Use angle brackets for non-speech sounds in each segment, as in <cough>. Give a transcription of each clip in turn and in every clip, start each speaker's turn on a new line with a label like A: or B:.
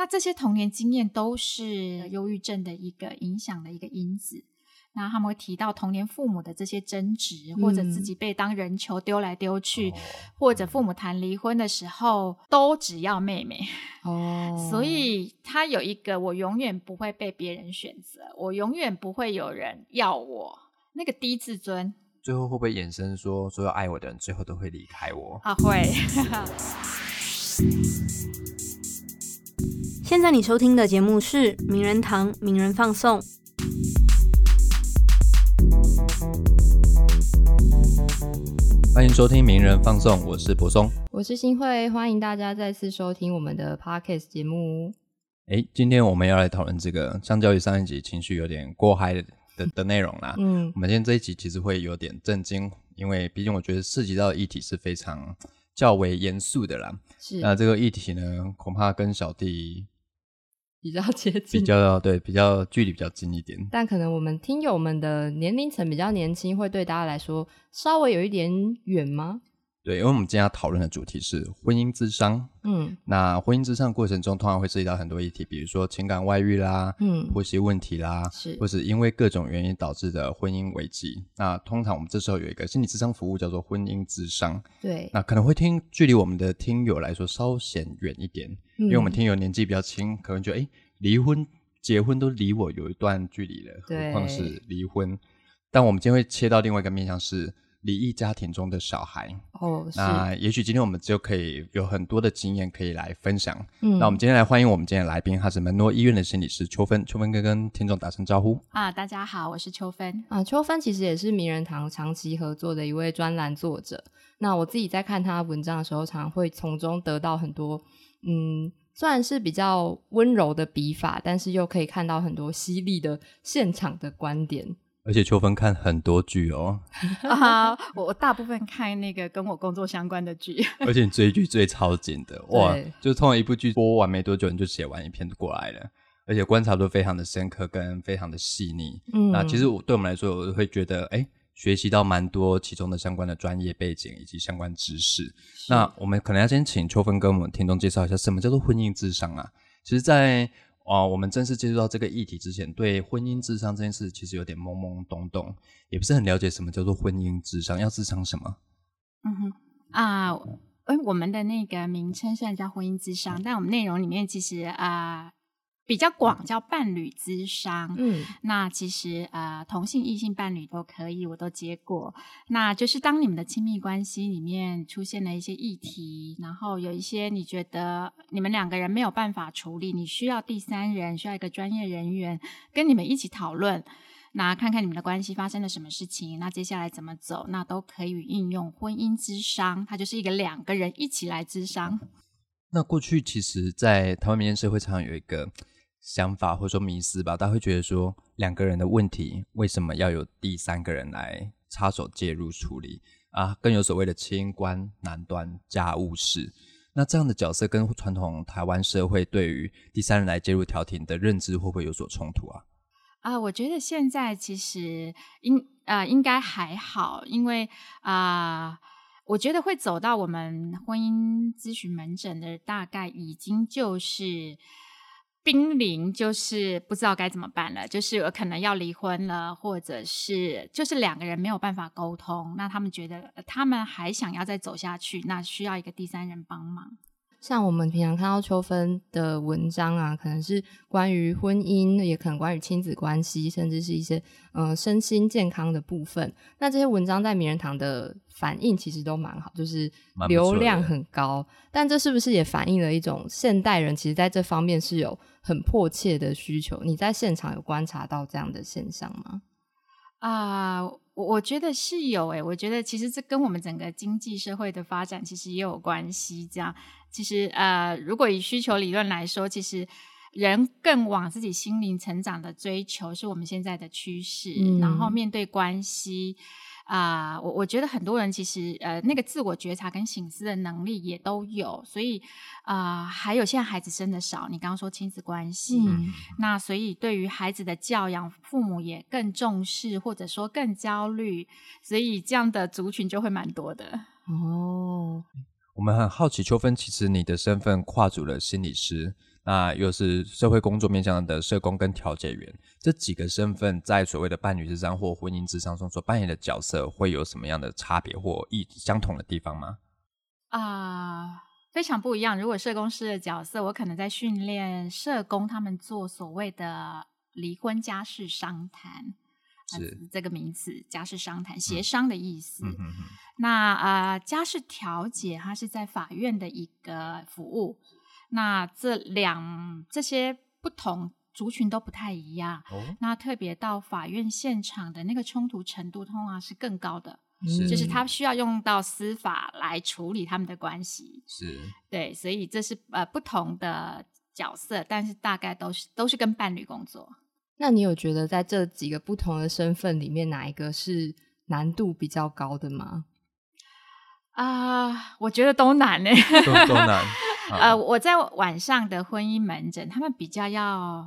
A: 那这些童年经验都是忧郁症的一个影响的一个因子。那他们会提到童年父母的这些争执，或者自己被当人球丢来丢去，或者父母谈离婚的时候都只要妹妹。哦，所以他有一个我永远不会被别人选择，我永远不会有人要我那个低自尊。
B: 最后会不会衍生说，所有爱我的人最后都会离开我？
A: 啊，会。<laughs>
C: 现在你收听的节目是《名人堂名人放送》。
B: 欢迎收听《名人放送》，我是柏松，
C: 我是新慧，欢迎大家再次收听我们的 podcast 节目。
B: 哎，今天我们要来讨论这个，相较于上一集情绪有点过嗨的的内容啦。嗯，我们今天这一集其实会有点震惊，因为毕竟我觉得涉及到的议题是非常较为严肃的啦。
C: 是，
B: 那这个议题呢，恐怕跟小弟。
C: 比较接近，
B: 比较对，比较距离比较近一点。
C: 但可能我们听友们的年龄层比较年轻，会对大家来说稍微有一点远吗？
B: 对，因为我们今天要讨论的主题是婚姻之商。嗯，那婚姻之商过程中，通常会涉及到很多议题，比如说情感外遇啦，嗯，婆媳问题啦，
C: 是，
B: 或是因为各种原因导致的婚姻危机。那通常我们这时候有一个心理智商服务，叫做婚姻之商。
C: 对，
B: 那可能会听距离我们的听友来说稍显远一点，因为我们听友年纪比较轻，可能觉得哎。离婚、结婚都离我有一段距离了，何况是离婚？但我们今天会切到另外一个面向，是离异家庭中的小孩。
C: 哦，
B: 那也许今天我们就可以有很多的经验可以来分享。嗯，那我们今天来欢迎我们今天的来宾，他是门诺医院的心理师秋芬。秋芬哥跟听众打声招呼
A: 啊！大家好，我是秋芬
C: 啊。秋芬其实也是名人堂长期合作的一位专栏作者。那我自己在看他文章的时候，常常会从中得到很多嗯。虽然是比较温柔的笔法，但是又可以看到很多犀利的现场的观点。
B: 而且秋芬看很多剧哦，<laughs>
A: 啊，我大部分看那个跟我工作相关的剧。<laughs>
B: 而且你追剧追超紧的哇，就通常一部剧播完没多久，你就写完一篇过来了，而且观察都非常的深刻跟非常的细腻。嗯，那其实我对我们来说，我会觉得哎。学习到蛮多其中的相关的专业背景以及相关知识。那我们可能要先请秋芬跟我们听众介绍一下，什么叫做婚姻智商啊？其实，在啊我们正式接触到这个议题之前，对婚姻智商这件事其实有点懵懵懂懂，也不是很了解什么叫做婚姻智商，要智商什么？
A: 嗯哼啊，哎，我们的那个名称虽然叫婚姻智商，但我们内容里面其实啊。比较广叫伴侣咨商，嗯，那其实呃同性异性伴侣都可以，我都接过。那就是当你们的亲密关系里面出现了一些议题，然后有一些你觉得你们两个人没有办法处理，你需要第三人，需要一个专业人员跟你们一起讨论，那看看你们的关系发生了什么事情，那接下来怎么走，那都可以应用婚姻之商，它就是一个两个人一起来之商。
B: 那过去其实，在台湾民间社会常常有一个。想法或者说迷思吧，大家会觉得说两个人的问题为什么要有第三个人来插手介入处理啊？更有所谓的清官难断家务事，那这样的角色跟传统台湾社会对于第三人来介入调停的认知会不会有所冲突啊？
A: 啊，我觉得现在其实应啊应该还好，因为啊，我觉得会走到我们婚姻咨询门诊的大概已经就是。濒临就是不知道该怎么办了，就是可能要离婚了，或者是就是两个人没有办法沟通，那他们觉得他们还想要再走下去，那需要一个第三人帮忙。
C: 像我们平常看到秋分的文章啊，可能是关于婚姻，也可能关于亲子关系，甚至是一些呃身心健康的部分。那这些文章在名人堂的反应其实都蛮好，就是流量很高。但这是不是也反映了一种现代人其实在这方面是有很迫切的需求？你在现场有观察到这样的现象吗？
A: 啊，我我觉得是有诶，我觉得其实这跟我们整个经济社会的发展其实也有关系。这样，其实呃，如果以需求理论来说，其实人更往自己心灵成长的追求是我们现在的趋势。然后面对关系。啊，我我觉得很多人其实呃，那个自我觉察跟醒思的能力也都有，所以啊，还有现在孩子生的少，你刚刚说亲子关系，那所以对于孩子的教养，父母也更重视，或者说更焦虑，所以这样的族群就会蛮多的。
C: 哦，
B: 我们很好奇，秋芬，其实你的身份跨足了心理师，那又是社会工作面向的社工跟调解员，这几个身份在所谓的伴侣之商或婚姻之商中所扮演的角色，会有什么样的差别或异相同的地方吗？
A: 啊，非常不一样。如果社工师的角色，我可能在训练社工他们做所谓的离婚家事商谈，
B: 是
A: 这个名词，家事商谈协商的意思。嗯那啊，家事调解它是在法院的一个服务。那这两这些不同族群都不太一样，那特别到法院现场的那个冲突程度，通常是更高的，就是他需要用到司法来处理他们的关系，
B: 是
A: 对，所以这是呃不同的角色，但是大概都是都是跟伴侣工作。
C: 那你有觉得在这几个不同的身份里面，哪一个是难度比较高的吗？
A: 啊，我觉得都难呢，
B: 都都难。<laughs>
A: 呃，我在晚上的婚姻门诊，他们比较要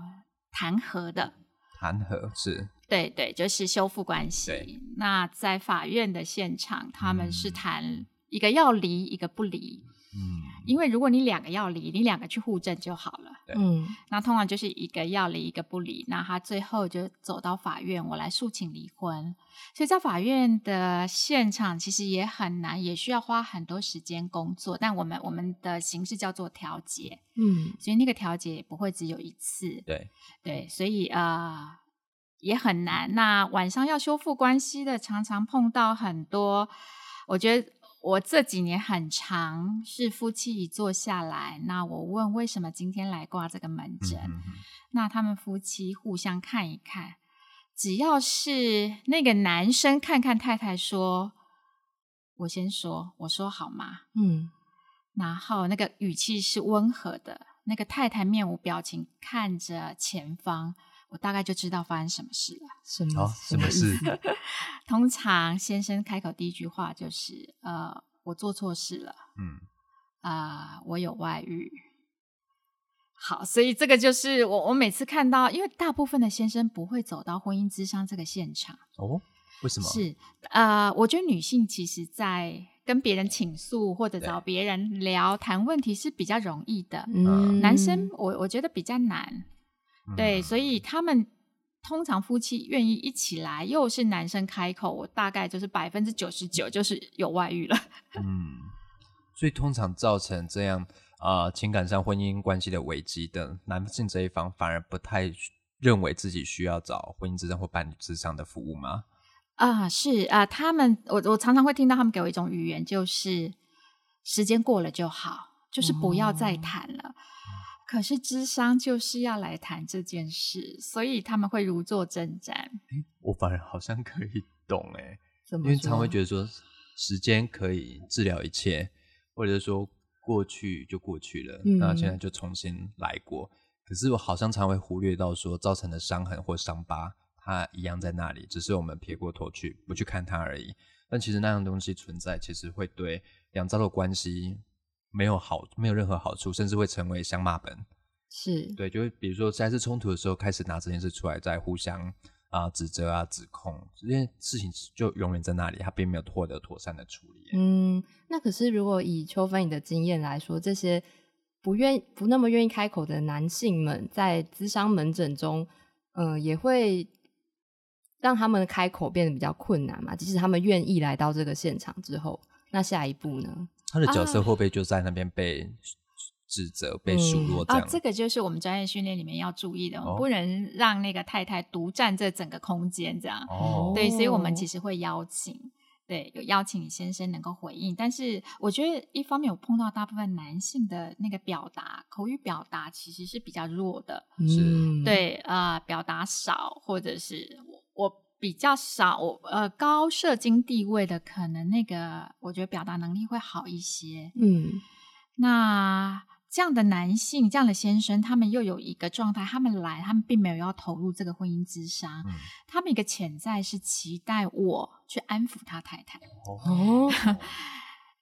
A: 谈和的，
B: 谈和是，
A: 对对，就是修复关系。那在法院的现场，他们是谈一个要离，一个不离。嗯，因为如果你两个要离，你两个去互证就好了。嗯，那通常就是一个要离，一个不离，那他最后就走到法院，我来诉请离婚。所以在法院的现场，其实也很难，也需要花很多时间工作。但我们我们的形式叫做调解，嗯，所以那个调解不会只有一次。
B: 对
A: 对，所以呃也很难。那晚上要修复关系的，常常碰到很多，我觉得。我这几年很长，是夫妻一坐下来，那我问为什么今天来挂这个门诊，那他们夫妻互相看一看，只要是那个男生看看太太说，我先说，我说好吗？嗯，然后那个语气是温和的，那个太太面无表情看着前方。我大概就知道发生什么事了。
C: 什么？
B: 什么事？<laughs>
A: 通常先生开口第一句话就是：“呃，我做错事了。”嗯，啊，我有外遇。好，所以这个就是我我每次看到，因为大部分的先生不会走到婚姻之商这个现场。
B: 哦，为什么？
A: 是呃，我觉得女性其实，在跟别人倾诉或者找别人聊谈问题是比较容易的。嗯，男生我我觉得比较难。对，所以他们通常夫妻愿意一起来，又是男生开口，我大概就是百分之九十九就是有外遇了。<laughs> 嗯，
B: 所以通常造成这样啊情感上婚姻关系的危机的男性这一方，反而不太认为自己需要找婚姻之上或伴侣之上的服务吗？
A: 啊，是啊，他们我我常常会听到他们给我一种语言，就是时间过了就好，就是不要再谈了。可是智商就是要来谈这件事，所以他们会如坐针毡。
B: 哎，我反而好像可以懂哎，因为常会觉得说时间可以治疗一切，或者是说过去就过去了，那现在就重新来过。可是我好像常会忽略到说造成的伤痕或伤疤，它一样在那里，只是我们撇过头去不去看它而已。但其实那样东西存在，其实会对两造的关系。没有好，没有任何好处，甚至会成为相骂本。
C: 是
B: 对，就比如说下一次冲突的时候，开始拿这件事出来，在互相啊指责啊指控，这件事情就永远在那里，他并没有获得妥善的处理。
C: 嗯，那可是如果以秋芬你的经验来说，这些不愿不那么愿意开口的男性们，在咨商门诊中，呃，也会让他们开口变得比较困难嘛？即使他们愿意来到这个现场之后，那下一步呢？
B: 他的角色会不会就在那边被指责、被数落这样？
A: 这个就是我们专业训练里面要注意的，我们不能让那个太太独占这整个空间，这样。哦，对，所以我们其实会邀请，对，有邀请你先生能够回应。但是我觉得一方面我碰到大部分男性的那个表达口语表达其实是比较弱的，
B: 是，
A: 对，啊，表达少，或者是我我。比较少，呃，高社经地位的可能那个，我觉得表达能力会好一些。嗯，那这样的男性，这样的先生，他们又有一个状态，他们来，他们并没有要投入这个婚姻之商，他们一个潜在是期待我去安抚他太太。哦。<laughs>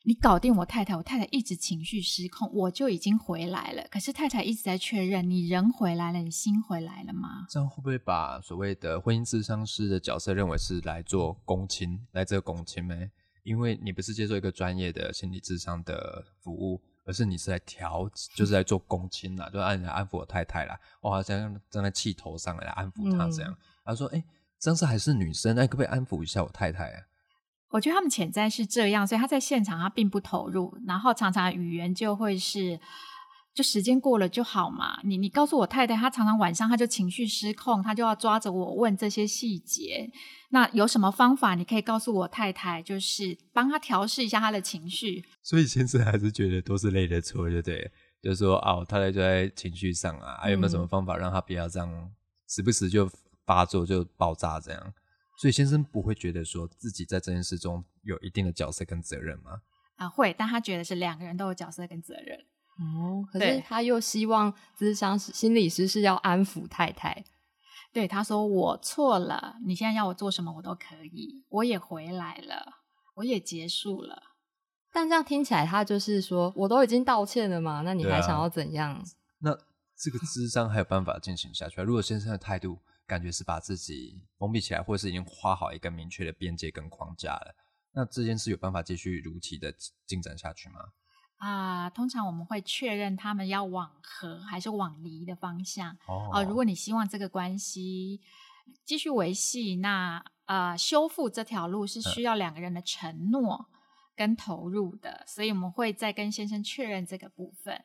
A: 你搞定我太太，我太太一直情绪失控，我就已经回来了。可是太太一直在确认，你人回来了，你心回来了吗？
B: 这样会不会把所谓的婚姻智商师的角色认为是来做公亲，来这个公亲呢？因为你不是接受一个专业的心理智商的服务，而是你是来调，就是在做公亲啦，就按安抚我太太啦，我好像站在气头上来安抚她这样。他说：“哎，张是还是女生，那可不可以安抚一下我太太啊？”
A: 我觉得他们潜在是这样，所以他在现场他并不投入，然后常常语言就会是。就时间过了就好嘛。你你告诉我太太，她常常晚上她就情绪失控，她就要抓着我问这些细节。那有什么方法你可以告诉我太太，就是帮她调试一下她的情绪。
B: 所以先生还是觉得都是累的错，对对？就是说啊，我太太就在情绪上啊，还有没有什么方法让她不要这样时不时就发作就爆炸这样？所以先生不会觉得说自己在这件事中有一定的角色跟责任吗？
A: 啊，会，但他觉得是两个人都有角色跟责任。
C: 哦，可是他又希望咨商心理师是要安抚太太。
A: 对，他说我错了，你现在要我做什么我都可以，我也回来了，我也结束了。
C: 但这样听起来，他就是说我都已经道歉了嘛，那你还想要怎样？
B: 那这个智商还有办法进行下去？如果先生的态度感觉是把自己封闭起来，或者是已经画好一个明确的边界跟框架了，那这件事有办法继续如期的进展下去吗？
A: 啊，通常我们会确认他们要往和还是往离的方向。哦，如果你希望这个关系继续维系，那呃，修复这条路是需要两个人的承诺跟投入的，所以我们会再跟先生确认这个部分，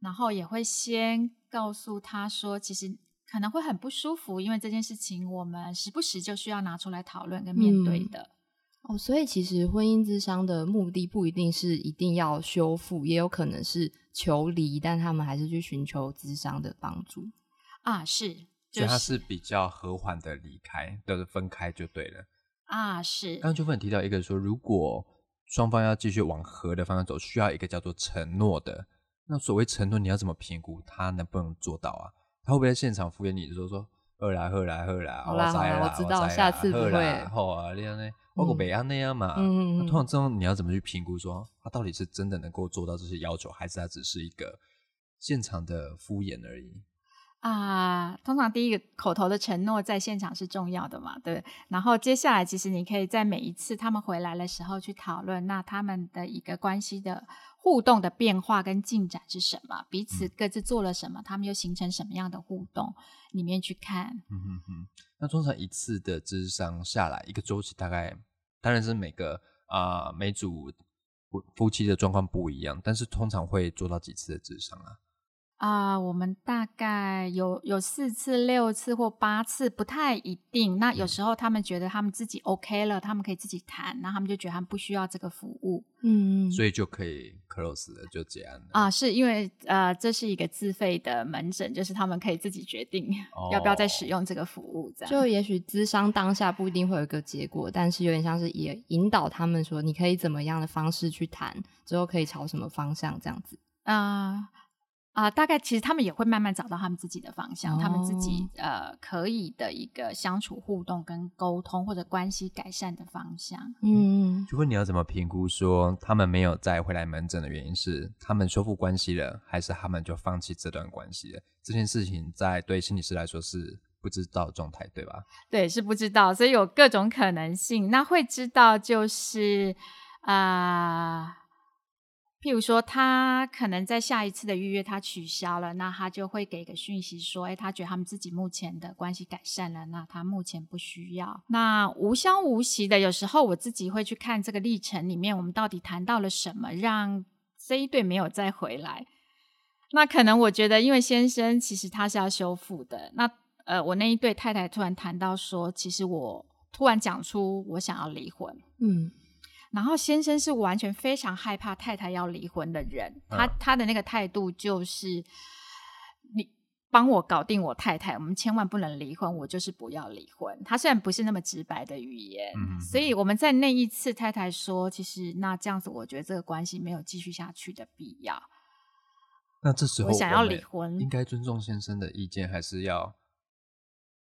A: 然后也会先告诉他说，其实可能会很不舒服，因为这件事情我们时不时就需要拿出来讨论跟面对的。
C: 哦，所以其实婚姻之商的目的不一定是一定要修复，也有可能是求离，但他们还是去寻求智商的帮助
A: 啊。是，
B: 所以他是比较和缓的离开，就是分开就对了
A: 啊。是。
B: 刚刚就问提到一个说，如果双方要继续往和的方向走，需要一个叫做承诺的。那所谓承诺，你要怎么评估他能不能做到啊？他会不会在现场敷衍你，就说说喝啦喝啦喝啦，
C: 好啦好啦，我知道，下次不会。
B: 好啊，这样呢？包括北安那样嘛，嗯通常这种你要怎么去评估说他到底是真的能够做到这些要求，还是他只是一个现场的敷衍而已？
A: 啊，通常第一个口头的承诺在现场是重要的嘛，对。然后接下来其实你可以在每一次他们回来的时候去讨论，那他们的一个关系的互动的变化跟进展是什么？彼此各自做了什么？他们又形成什么样的互动？里面去看。嗯哼
B: 哼。那通常一次的智商下来，一个周期大概，当然是每个啊每组夫夫妻的状况不一样，但是通常会做到几次的智商啊？
A: 啊，我们大概有有四次、六次或八次，不太一定。那有时候他们觉得他们自己 OK 了，他们可以自己谈，那他们就觉得他们不需要这个服务，
B: 嗯，所以就可以 close 了，就结案了。
A: 啊，是因为呃，这是一个自费的门诊，就是他们可以自己决定要不要再使用这个服务。这样，
C: 就也许咨商当下不一定会有一个结果，但是有点像是也引导他们说，你可以怎么样的方式去谈，之后可以朝什么方向这样子
A: 啊。啊，大概其实他们也会慢慢找到他们自己的方向，他们自己呃可以的一个相处互动跟沟通或者关系改善的方向。
B: 嗯，如果你要怎么评估说他们没有再回来门诊的原因是他们修复关系了，还是他们就放弃这段关系了？这件事情在对心理师来说是不知道状态，对吧？
A: 对，是不知道，所以有各种可能性。那会知道就是啊。譬如说，他可能在下一次的预约他取消了，那他就会给个讯息说，哎，他觉得他们自己目前的关系改善了，那他目前不需要。那无消无息的，有时候我自己会去看这个历程里面，我们到底谈到了什么，让这一对没有再回来。那可能我觉得，因为先生其实他是要修复的。那呃，我那一对太太突然谈到说，其实我突然讲出我想要离婚，嗯。然后先生是完全非常害怕太太要离婚的人，他他的那个态度就是，你帮我搞定我太太，我们千万不能离婚，我就是不要离婚。他虽然不是那么直白的语言，所以我们在那一次太太说，其实那这样子，我觉得这个关系没有继续下去的必要。
B: 那这时候
A: 我想要离婚，
B: 应该尊重先生的意见，还是要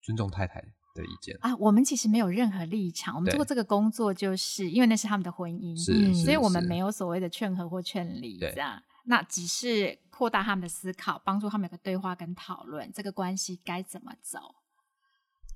B: 尊重太太？的意见
A: 啊，我们其实没有任何立场。我们做这个工作，就是因为那是他们的婚姻，
B: 是，
A: 所以我们没有所谓的劝和或劝离，这样。那只是扩大他们的思考，帮助他们有个对话跟讨论，这个关系该怎么走。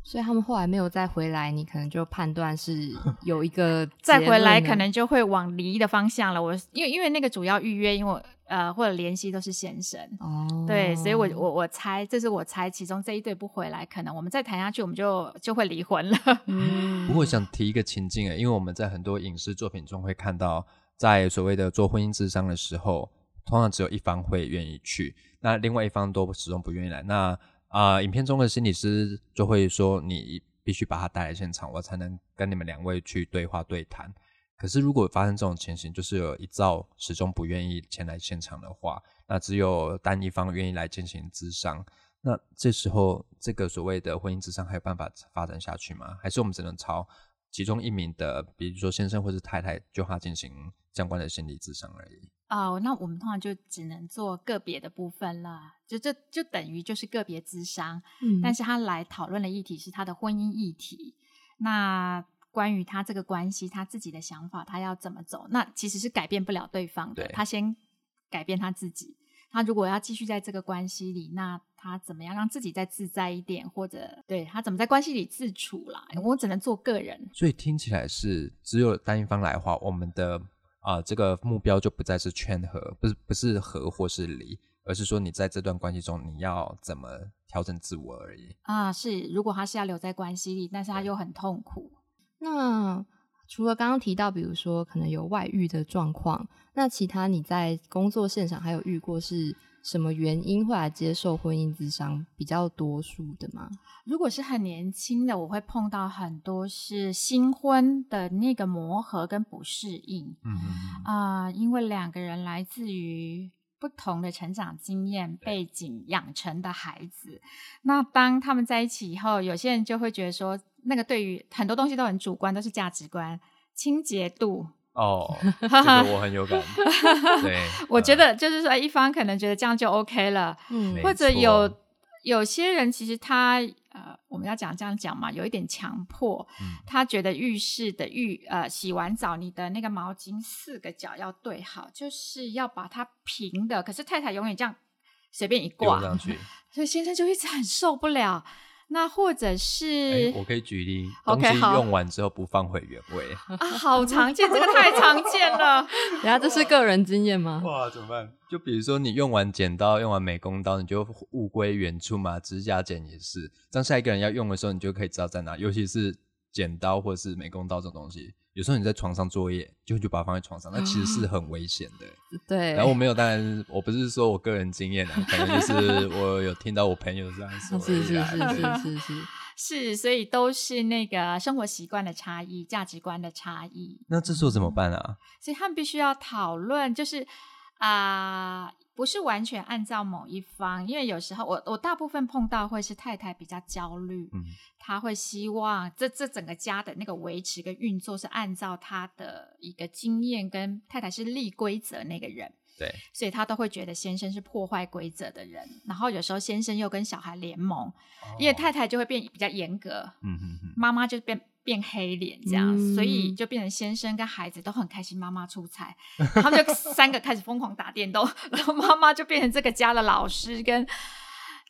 C: 所以他们后来没有再回来，你可能就判断是 <laughs> 有一个
A: 再回来，可能就会往离的方向了。我因为因为那个主要预约，因为呃或者联系都是先生。哦，对，所以我我我猜，这是我猜，其中这一对不回来，可能我们再谈下去，我们就就会离婚了。
B: 嗯，不过想提一个情境诶，因为我们在很多影视作品中会看到，在所谓的做婚姻智商的时候，通常只有一方会愿意去，那另外一方都始终不愿意来。那啊，影片中的心理师就会说你。必须把他带来现场，我才能跟你们两位去对话对谈。可是如果发生这种情形，就是有一造始终不愿意前来现场的话，那只有单一方愿意来进行咨商。那这时候，这个所谓的婚姻咨商还有办法发展下去吗？还是我们只能朝其中一名的，比如说先生或是太太，就他进行相关的心理咨商而已？
A: 哦，那我们通常就只能做个别的部分了，就这就等于就是个别咨商。嗯，但是他来讨论的议题是他的婚姻议题，那关于他这个关系，他自己的想法，他要怎么走，那其实是改变不了对方的。他先改变他自己，他如果要继续在这个关系里，那他怎么样让自己再自在一点，或者对他怎么在关系里自处啦？我只能做个人。
B: 所以听起来是只有单一方来的话，我们的。啊，这个目标就不再是劝和，不是不是和或是离，而是说你在这段关系中你要怎么调整自我而已。
A: 啊，是，如果他是要留在关系里，但是他又很痛苦。
C: 那除了刚刚提到，比如说可能有外遇的状况，那其他你在工作现场还有遇过是？什么原因会来接受婚姻咨商比较多数的吗？
A: 如果是很年轻的，我会碰到很多是新婚的那个磨合跟不适应。嗯嗯啊，因为两个人来自于不同的成长经验背景养成的孩子，那当他们在一起以后，有些人就会觉得说，那个对于很多东西都很主观，都是价值观、清洁度。
B: 哦，<laughs> 这个我很有感。对，<laughs>
A: 我觉得就是说，一方可能觉得这样就 OK 了，嗯，或者有有些人其实他呃，我们要讲这样讲嘛，有一点强迫，他觉得浴室的浴呃洗完澡，你的那个毛巾四个角要对好，就是要把它平的，可是太太永远这样随便一挂
B: 上去，<laughs>
A: 所以先生就一直很受不了。那或者是，
B: 我可以举例，东西用完之后不放回原位
A: 啊，好常见，这个太常见了。<laughs>
C: 等下这是个人经验吗？
B: 哇，怎么办？就比如说你用完剪刀，用完美工刀，你就物归原处嘛。指甲剪也是，当下一个人要用的时候，你就可以知道在哪。尤其是剪刀或者是美工刀这种东西。有时候你在床上作业，就就把它放在床上，那其实是很危险的。
C: 对。
B: 然后我没有，当然我不是说我个人经验啊，可能就是我有听到我朋友这样 <laughs> 说。
C: 是是是是是是 <laughs>
A: 是，所以都是那个生活习惯的差异、价值观的差异。
B: 那这时候怎么办啊？
A: 所以他们必须要讨论，就是啊。不是完全按照某一方，因为有时候我我大部分碰到会是太太比较焦虑，嗯，他会希望这这整个家的那个维持跟运作是按照他的一个经验，跟太太是立规则那个人，
B: 对，
A: 所以他都会觉得先生是破坏规则的人，然后有时候先生又跟小孩联盟，因为太太就会变比较严格，嗯嗯嗯，妈妈就变。变黑脸这样，所以就变成先生跟孩子都很开心，妈妈出差，他们就三个开始疯狂打电动，然后妈妈就变成这个家的老师，跟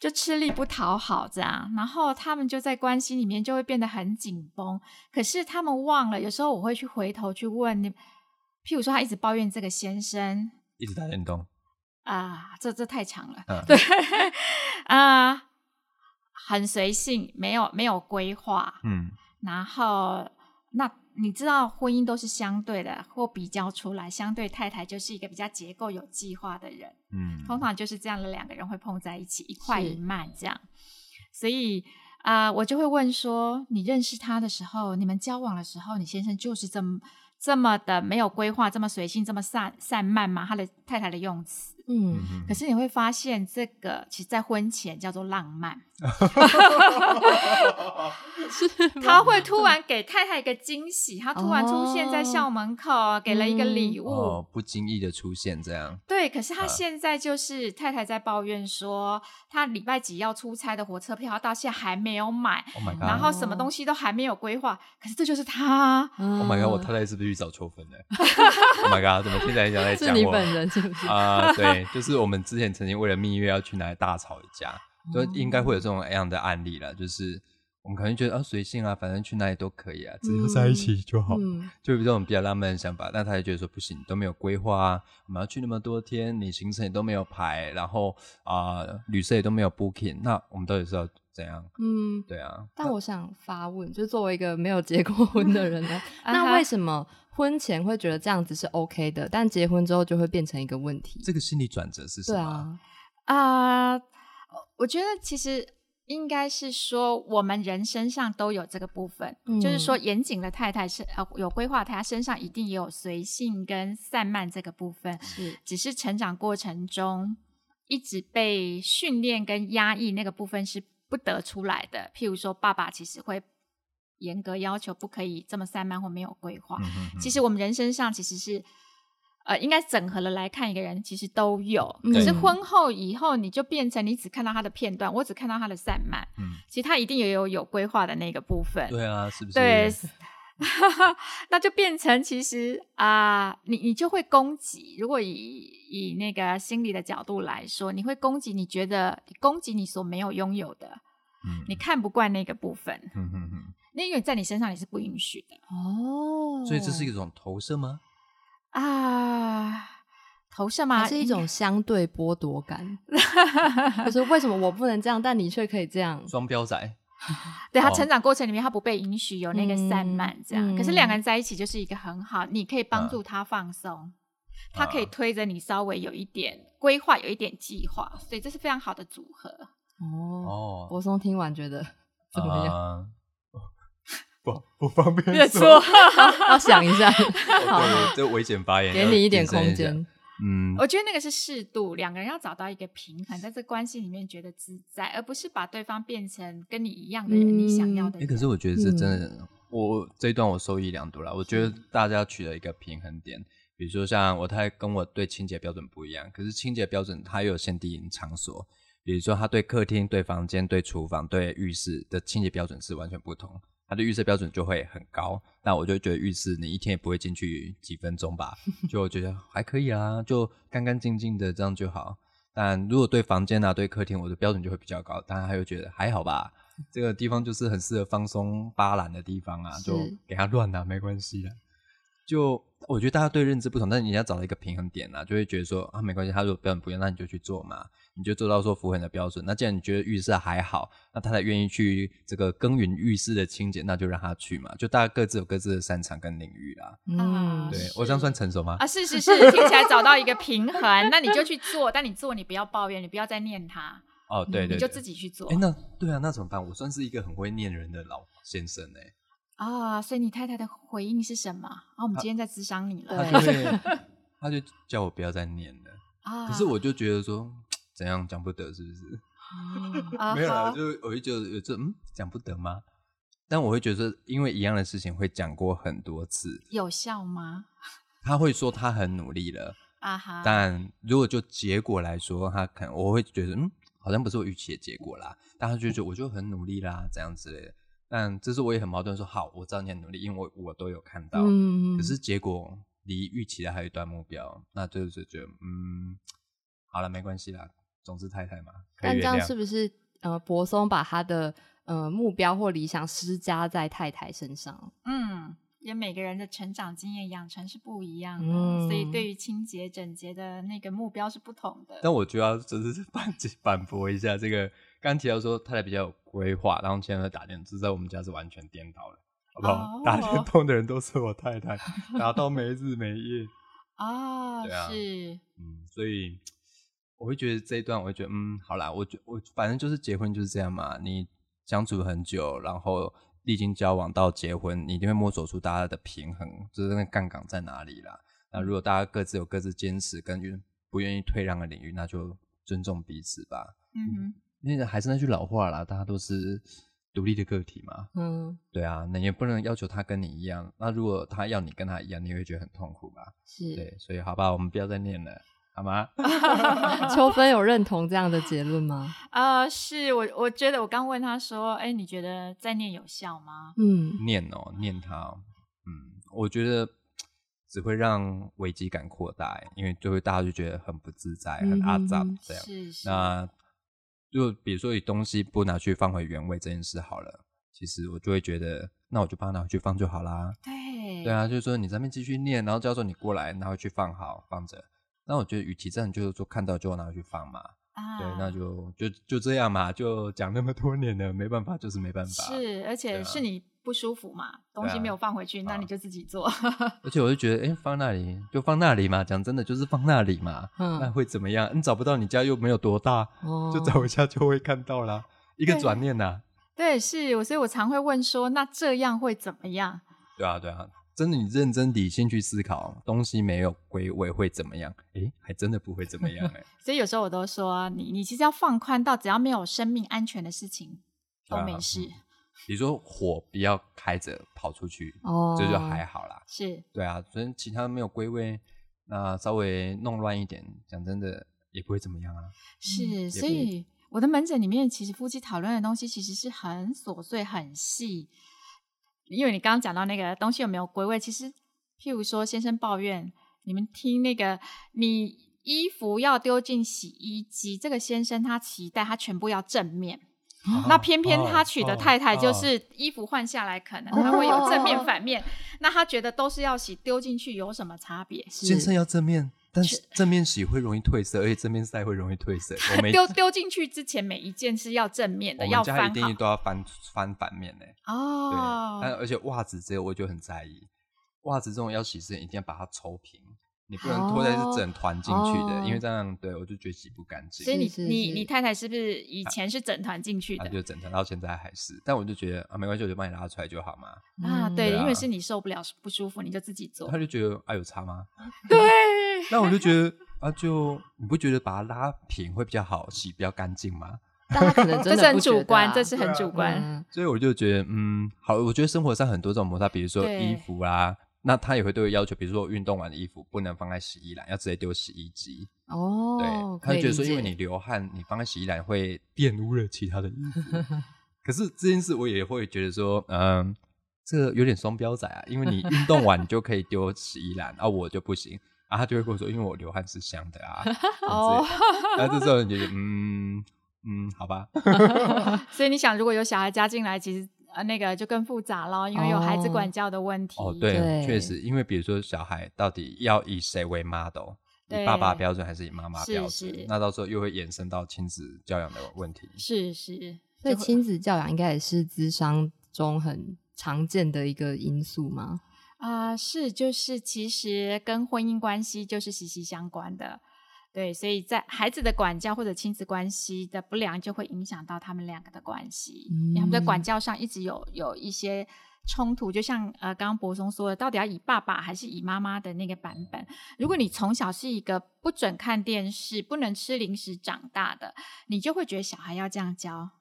A: 就吃力不讨好这样，然后他们就在关系里面就会变得很紧绷。可是他们忘了，有时候我会去回头去问你，譬如说他一直抱怨这个先生
B: 一直打电动
A: 啊，这这太长了，<laughs> 对啊，很随性，没有没有规划，嗯。然后，那你知道婚姻都是相对的，或比较出来，相对太太就是一个比较结构有计划的人，嗯，通常就是这样的两个人会碰在一起，一块一慢这样。所以啊，我就会问说，你认识他的时候，你们交往的时候，你先生就是这么这么的没有规划，这么随性，这么散散漫吗？他的太太的用词。嗯，可是你会发现，这个其实，在婚前叫做浪漫。<laughs> 他会突然给太太一个惊喜，他突然出现在校门口，给了一个礼物，
B: 不经意的出现这样。
A: 对，可是他现在就是太太在抱怨说，他礼拜几要出差的火车票到现在还没有买，然后什么东西都还没有规划。可是这就是他。
B: Oh my god！我太太是不是去找秋分的？Oh my god！怎么现在讲在讲
C: 我？<laughs> 是你本人是不是？
B: 啊，对。就是我们之前曾经为了蜜月要去哪里大吵一架，都应该会有这种样的案例了。就是我们可能觉得啊随性啊，反正去哪里都可以啊，只要在一起就好，就有这种比较浪漫的想法。但他就觉得说不行，都没有规划啊，我们要去那么多天，你行程也都没有排，然后啊旅社也都没有 booking，那我们到底是要怎样？嗯，对啊。
C: 但我想发问，就作为一个没有结过婚的人呢，<laughs> 那为什么婚前会觉得这样子是 OK 的，但结婚之后就会变成一个问题？
B: 这个心理转折是什么？
A: 啊，我觉得其实。应该是说，我们人身上都有这个部分，就是说，严谨的太太是呃有规划，她身上一定也有随性跟散漫这个部分，是只是成长过程中一直被训练跟压抑，那个部分是不得出来的。譬如说，爸爸其实会严格要求不可以这么散漫或没有规划。其实我们人身上其实是。呃，应该整合了来看一个人，其实都有。可是婚后以后，你就变成你只看到他的片段，我只看到他的散漫。嗯，其实他一定也有有规划的那个部分。
B: 对啊，是不是？
A: 对，<laughs> 那就变成其实啊，你你就会攻击。如果以以那个心理的角度来说，你会攻击，你觉得攻击你所没有拥有的，嗯，你看不惯那个部分，嗯嗯嗯，那因为在你身上你是不允许的
B: 哦。所以这是一种投射吗？
A: 啊，投射吗？
C: 是一种相对剥夺感。<laughs> 可是为什么我不能这样，但你却可以这样？
B: 双标仔。
A: 对他成长过程里面，他不被允许有那个散漫，这样。可是两个人在一起就是一个很好，你可以帮助他放松，他可以推着你稍微有一点规划，有一点计划，所以这是非常好的组合。
C: 哦，柏松听完觉得 <laughs> 怎么样？<laughs>
B: 不不方便
A: 别说，<laughs>
C: 要想一下。
B: 好，这危险发言，
C: 给你一点空间。
A: 嗯，我觉得那个是适度，两个人要找到一个平衡，在这关系里面觉得自在，而不是把对方变成跟你一样的人，你想要的。
B: 哎，可是我觉得这真的，我这一段我受益良多了。我觉得大家取得一个平衡点，比如说像我太太跟我对清洁标准不一样，可是清洁标准它又有限定场所，比如说他对客厅、对房间、对厨房、对浴室的清洁标准是完全不同。它的预设标准就会很高，那我就觉得浴室你一天也不会进去几分钟吧，就我觉得还可以啊，就干干净净的这样就好。但如果对房间啊、对客厅，我的标准就会比较高。当然，他又觉得还好吧，这个地方就是很适合放松、巴懒的地方啊，就给他乱啊，没关系的。就我觉得大家对认知不同，但是你要找到一个平衡点啊，就会觉得说啊，没关系，他如果标准不一样，那你就去做嘛。你就做到说符合你的标准，那既然你觉得浴室还好，那他才愿意去这个耕耘浴室的清洁，那就让他去嘛。就大家各自有各自的擅长跟领域啦。嗯，对我这样算成熟吗？
A: 啊，是是是，听起来找到一个平衡，那你就去做，但你做你不要抱怨，你不要再念他。
B: 哦，对对，
A: 你就自己去做。
B: 哎，那对啊，那怎么办？我算是一个很会念人的老先生哎。
A: 啊，所以你太太的回应是什么？啊，我们今天在咨商你了。
B: 他 <laughs> 就叫我不要再念了。啊，可是我就觉得说。怎样讲不得是不是？<laughs> 没有啦，就我就觉得有这嗯讲不得吗？但我会觉得，因为一样的事情会讲过很多次，
A: 有效吗？<laughs>
B: 他会说他很努力了啊哈，但如果就结果来说，他可能我会觉得嗯，好像不是我预期的结果啦。但他就觉得我就很努力啦，这样之类的。但这是我也很矛盾，说好，我知道你很努力，因为我我都有看到，可是结果离预期的还有一段目标，那就是觉得嗯，好了，没关系啦。总之太太嘛，
C: 但这样是不是呃，柏松把他的呃目标或理想施加在太太身上？
A: 嗯，因为每个人的成长经验养成是不一样的，所以对于清洁整洁的那个目标是不同的。
B: 但我就要只是 <laughs> 反反驳一下，这个刚提到说太太比较有规划，然后现在打电动，在我们家是完全颠倒了，好不好？打电动的人都是我太太，打到没日没夜 <laughs>
A: 啊，是，
B: 嗯，所以。我会觉得这一段，我会觉得，嗯，好啦，我觉我反正就是结婚就是这样嘛。你相处很久，然后历经交往到结婚，你一定会摸索出大家的平衡，就是那杠杆在哪里啦。那如果大家各自有各自坚持跟不愿意退让的领域，那就尊重彼此吧。嗯，因为还是那句老话啦，大家都是独立的个体嘛。嗯，对啊，那也不能要求他跟你一样。那如果他要你跟他一样，你会觉得很痛苦吧？
C: 是，
B: 对，所以好吧，我们不要再念了。好吗？<laughs>
C: 秋芬有认同这样的结论吗？<laughs>
A: 啊，是我，我觉得我刚问他说，哎，你觉得再念有效吗？
B: 嗯，念哦，念它，嗯，我觉得只会让危机感扩大，因为就会大家就觉得很不自在，很阿杂这样。
A: 是是。
B: 那就比如说，你东西不拿去放回原位这件事好了，其实我就会觉得，那我就把它拿回去放就好啦。
A: 对，
B: 对啊，就是说你这边继续念，然后教授你过来拿回去放好放着。那我觉得，与其这样，就是说看到就拿回去放嘛。啊，对，那就就就这样嘛，就讲那么多年了，没办法，就是没办法。
A: 是，而且是你不舒服嘛，东西没有放回去，那你就自己做。
B: 而且我就觉得，哎，放那里就放那里嘛，讲真的就是放那里嘛，嗯那会怎么样？你找不到，你家又没有多大，就找一下就会看到啦。一个转念呐。
A: 对，是，所以我常会问说，那这样会怎么样？
B: 对啊，对啊。真的，你认真理性去思考，东西没有归位会怎么样？哎，还真的不会怎么样哎。<laughs>
A: 所以有时候我都说，你你其实要放宽到，只要没有生命安全的事情都没事。
B: 比如说火不要开着跑出去，哦，这就还好啦。
A: 是，
B: 对啊，所以其他没有归位，那稍微弄乱一点，讲真的也不会怎么样啊。
A: 是，所以我的门诊里面，其实夫妻讨论的东西其实是很琐碎、很细。因为你刚刚讲到那个东西有没有归位，其实譬如说先生抱怨，你们听那个你衣服要丢进洗衣机，这个先生他期待他全部要正面，那偏偏他娶的太太就是衣服换下来可能他会有正面反面，那他觉得都是要洗，丢进去有什么差别？
B: 先生要正面。但是正面洗会容易褪色，而且正面晒会容易褪色。
A: 丢丢进去之前，每一件是要正面的，要翻
B: 一定都要翻翻反面呢。哦，对，而且袜子这个我就很在意，袜子这种要洗之前一定要把它抽平，你不能拖在是整团进去的，因为这样对我就觉得洗不干净。
A: 所以你你你太太是不是以前是整团进去的？
B: 就整团到现在还是，但我就觉得啊，没关系，我就帮你拉出来就好嘛。
A: 啊，对，因为是你受不了不舒服，你就自己做。
B: 他就觉得啊，有差吗？<laughs>
A: 对。<laughs>
B: 那我就觉得啊，就你不觉得把它拉平会比较好洗，比较干净吗？<laughs>
C: 但可能这
A: 是很主观，这是很主观。
B: 所以我就觉得，嗯，好，我觉得生活上很多这种摩擦，比如说衣服啊，那他也会对我要求，比如说运动完的衣服不能放在洗衣篮，要直接丢洗衣机。哦，对，他就觉得说，因为你流汗，你放在洗衣篮会玷污了其他的衣服。<laughs> 可是这件事我也会觉得说，嗯，这有点双标仔啊，因为你运动完你就可以丢洗衣篮，而 <laughs> 我就不行。然后他就会跟我说：“因为我流汗是香的啊。<laughs> ”哦，那这时候你就嗯嗯，好吧。
A: 所以你想，如果有小孩加进来，其实呃那个就更复杂了，因为有孩子管教的问题。
B: 哦，对，确实，因为比如说小孩到底要以谁为 model，以爸爸标准还是以妈妈标准？那到时候又会延伸到亲子教养的问题。
A: 是是，
C: 所以亲子教养应该也是智商中很常见的一个因素吗？
A: 啊，是，就是其实跟婚姻关系就是息息相关的，对，所以在孩子的管教或者亲子关系的不良，就会影响到他们两个的关系。他们在管教上一直有有一些冲突，就像呃，刚刚博松说的，到底要以爸爸还是以妈妈的那个版本？如果你从小是一个不准看电视、不能吃零食长大的，你就会觉得小孩要这样教。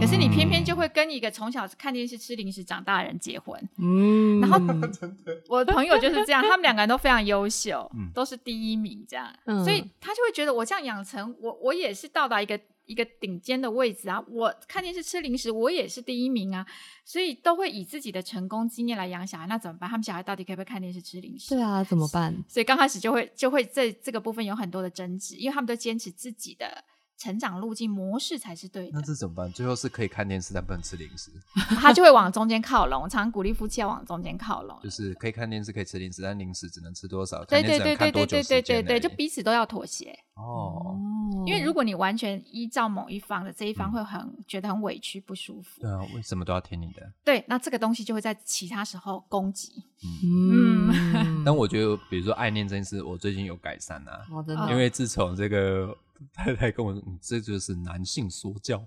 A: 可是你偏偏就会跟一个从小看电视吃零食长大的人结婚，嗯，然后 <laughs> 我的朋友就是这样，他们两个人都非常优秀，都是第一名这样，所以他就会觉得我这样养成，我我也是到达一个一个顶尖的位置啊，我看电视吃零食，我也是第一名啊，所以都会以自己的成功经验来养小孩，那怎么办？他们小孩到底可不可以看电视吃零食？
C: 对啊，怎么办？
A: 所以刚开始就会就会在这个部分有很多的争执，因为他们都坚持自己的。成长路径模式才是对的。
B: 那这怎么办？最后是可以看电视，但不能吃零食。<laughs>
A: 他就会往中间靠拢。我常鼓励夫妻要往中间靠拢，
B: 就是可以看电视，可以吃零食，但零食只能吃多少？
A: 对对对对对对对对对，就彼此都要妥协。哦，因为如果你完全依照某一方的这一方，会很觉得很委屈不舒服。
B: 对啊，为什么都要听你的？
A: 对，那这个东西就会在其他时候攻击。
B: 嗯，<laughs> 但我觉得，比如说爱念这件事，我最近有改善啊。因为自从这个。太太跟我说：“你这就是男性说教。”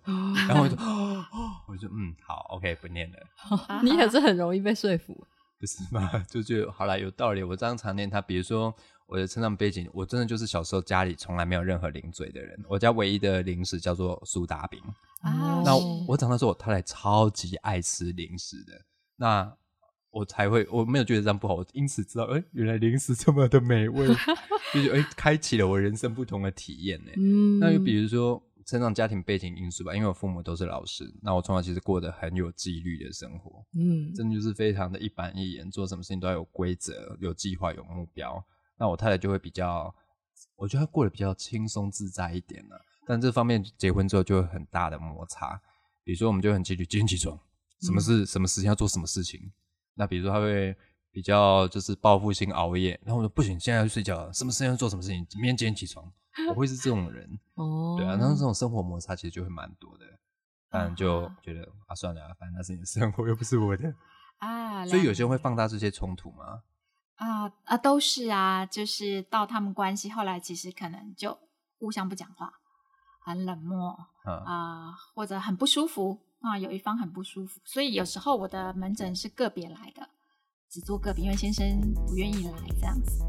B: 然后我就，我就嗯，好，OK，不念了。
C: 你也是很容易被说服，
B: 不是吗？<laughs> 就觉得好了，有道理。我这样常念他，比如说我的成长背景，我真的就是小时候家里从来没有任何零嘴的人。我家唯一的零食叫做苏打饼。那我长大之后，我太太超级爱吃零食的。那我才会，我没有觉得这样不好，我因此知道，哎，原来零食这么的美味，<laughs> 就是哎，开启了我人生不同的体验呢。嗯，那就比如说成长家庭背景因素吧，因为我父母都是老师，那我从小其实过得很有纪律的生活，嗯，真的就是非常的一板一眼，做什么事情都要有规则、有计划、有目标。那我太太就会比较，我觉得她过得比较轻松自在一点了。但这方面结婚之后就会很大的摩擦，比如说我们就很纪律，几点起床？什么是什么时间要做什么事情。那比如说他会比较就是报复性熬夜，然后我说不行，现在要去睡觉了，什么时间要做什么事情，明天几点起床？我会是这种人哦，<laughs> 对啊，然后这种生活摩擦其实就会蛮多的，但就觉得啊算了，反正那是你的生活，又不是我的啊。所以有些人会放大这些冲突吗？
A: 啊啊，都是啊，就是到他们关系后来，其实可能就互相不讲话，很冷漠啊，或者很不舒服啊有一方很不舒服所以有时候我的门诊是个别来的只做个别因为先生不愿意来这样子。